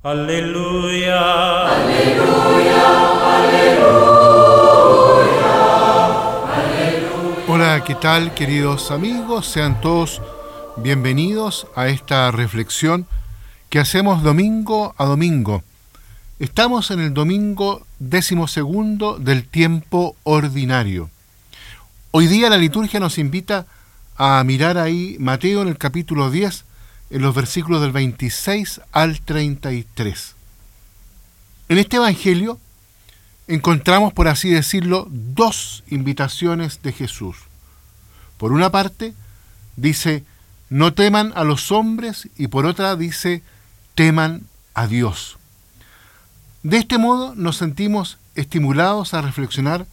Aleluya. Aleluya. Aleluya. Hola, ¿qué tal queridos amigos? Sean todos bienvenidos a esta reflexión que hacemos domingo a domingo. Estamos en el domingo decimosegundo del tiempo ordinario. Hoy día la liturgia nos invita a mirar ahí Mateo en el capítulo 10, en los versículos del 26 al 33. En este Evangelio encontramos, por así decirlo, dos invitaciones de Jesús. Por una parte, dice, no teman a los hombres y por otra dice, teman a Dios. De este modo nos sentimos estimulados a reflexionar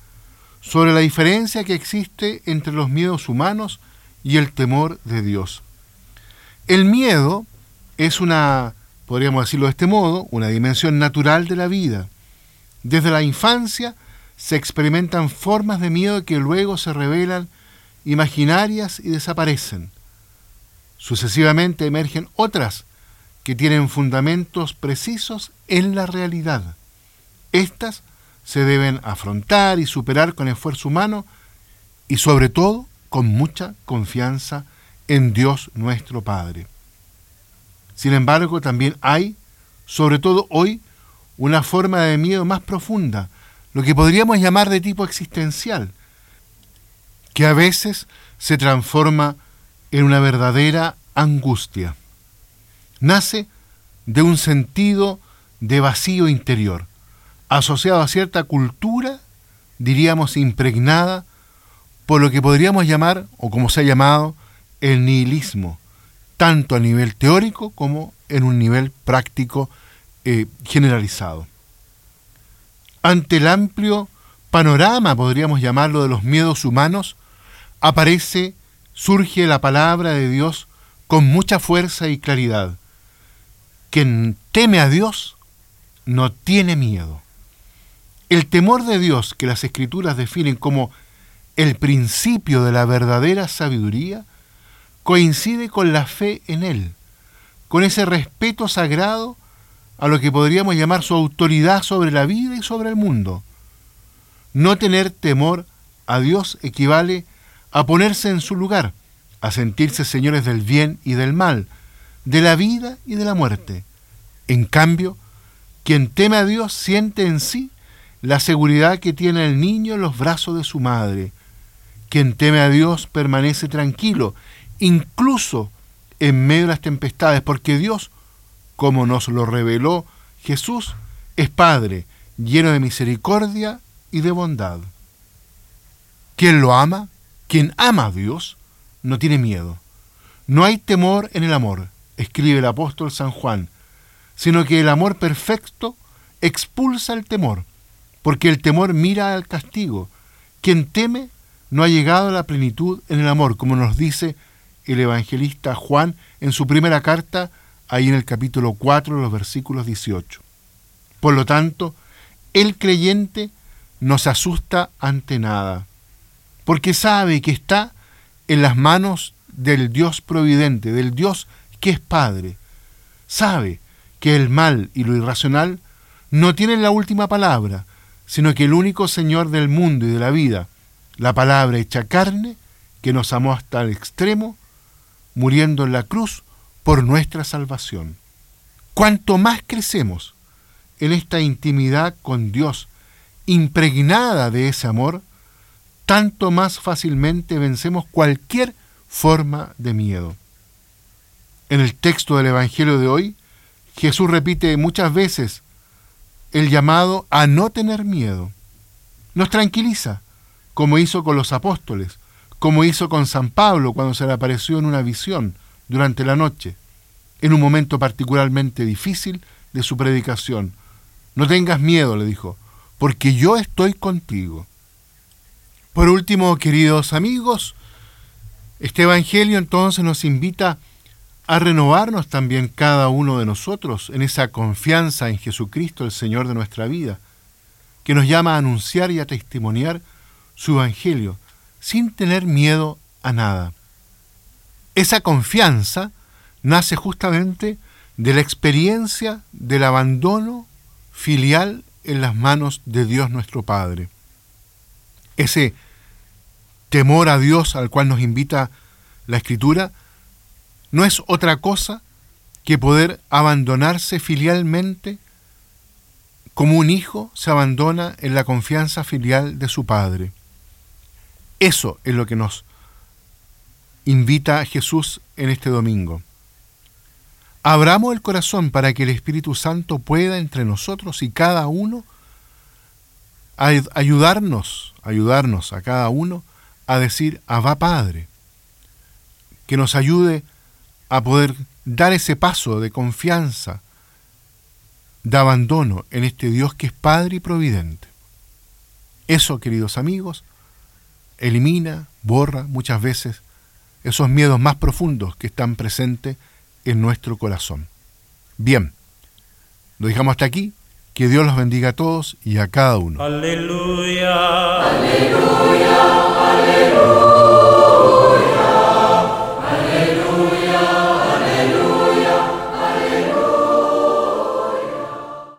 sobre la diferencia que existe entre los miedos humanos y el temor de Dios. El miedo es una, podríamos decirlo de este modo, una dimensión natural de la vida. Desde la infancia se experimentan formas de miedo que luego se revelan imaginarias y desaparecen. Sucesivamente emergen otras que tienen fundamentos precisos en la realidad. Estas se deben afrontar y superar con esfuerzo humano y sobre todo con mucha confianza en Dios nuestro Padre. Sin embargo, también hay, sobre todo hoy, una forma de miedo más profunda, lo que podríamos llamar de tipo existencial, que a veces se transforma en una verdadera angustia. Nace de un sentido de vacío interior, asociado a cierta cultura, diríamos impregnada, por lo que podríamos llamar, o como se ha llamado, el nihilismo, tanto a nivel teórico como en un nivel práctico eh, generalizado. Ante el amplio panorama, podríamos llamarlo, de los miedos humanos, aparece, surge la palabra de Dios con mucha fuerza y claridad. Quien teme a Dios no tiene miedo. El temor de Dios que las escrituras definen como el principio de la verdadera sabiduría coincide con la fe en Él, con ese respeto sagrado a lo que podríamos llamar su autoridad sobre la vida y sobre el mundo. No tener temor a Dios equivale a ponerse en su lugar, a sentirse señores del bien y del mal, de la vida y de la muerte. En cambio, quien teme a Dios siente en sí la seguridad que tiene el niño en los brazos de su madre. Quien teme a Dios permanece tranquilo incluso en medio de las tempestades, porque Dios, como nos lo reveló Jesús, es Padre, lleno de misericordia y de bondad. Quien lo ama, quien ama a Dios, no tiene miedo. No hay temor en el amor, escribe el apóstol San Juan, sino que el amor perfecto expulsa el temor, porque el temor mira al castigo. Quien teme no ha llegado a la plenitud en el amor, como nos dice el evangelista Juan en su primera carta, ahí en el capítulo 4, los versículos 18. Por lo tanto, el creyente no se asusta ante nada, porque sabe que está en las manos del Dios providente, del Dios que es Padre. Sabe que el mal y lo irracional no tienen la última palabra, sino que el único Señor del mundo y de la vida, la palabra hecha carne, que nos amó hasta el extremo, muriendo en la cruz por nuestra salvación. Cuanto más crecemos en esta intimidad con Dios, impregnada de ese amor, tanto más fácilmente vencemos cualquier forma de miedo. En el texto del Evangelio de hoy, Jesús repite muchas veces el llamado a no tener miedo. Nos tranquiliza, como hizo con los apóstoles, como hizo con San Pablo cuando se le apareció en una visión durante la noche, en un momento particularmente difícil de su predicación. No tengas miedo, le dijo, porque yo estoy contigo. Por último, queridos amigos, este Evangelio entonces nos invita a renovarnos también cada uno de nosotros en esa confianza en Jesucristo, el Señor de nuestra vida, que nos llama a anunciar y a testimoniar su Evangelio, sin tener miedo a nada. Esa confianza nace justamente de la experiencia del abandono filial en las manos de Dios nuestro Padre. Ese temor a Dios al cual nos invita la Escritura no es otra cosa que poder abandonarse filialmente como un hijo se abandona en la confianza filial de su Padre. Eso es lo que nos invita Jesús en este domingo. Abramos el corazón para que el Espíritu Santo pueda entre nosotros y cada uno ayudarnos, ayudarnos a cada uno a decir, Abba Padre, que nos ayude a poder dar ese paso de confianza, de abandono en este Dios que es Padre y Providente. Eso, queridos amigos, elimina, borra muchas veces esos miedos más profundos que están presentes en nuestro corazón. Bien, lo dejamos hasta aquí. Que Dios los bendiga a todos y a cada uno. Aleluya. Aleluya. Aleluya.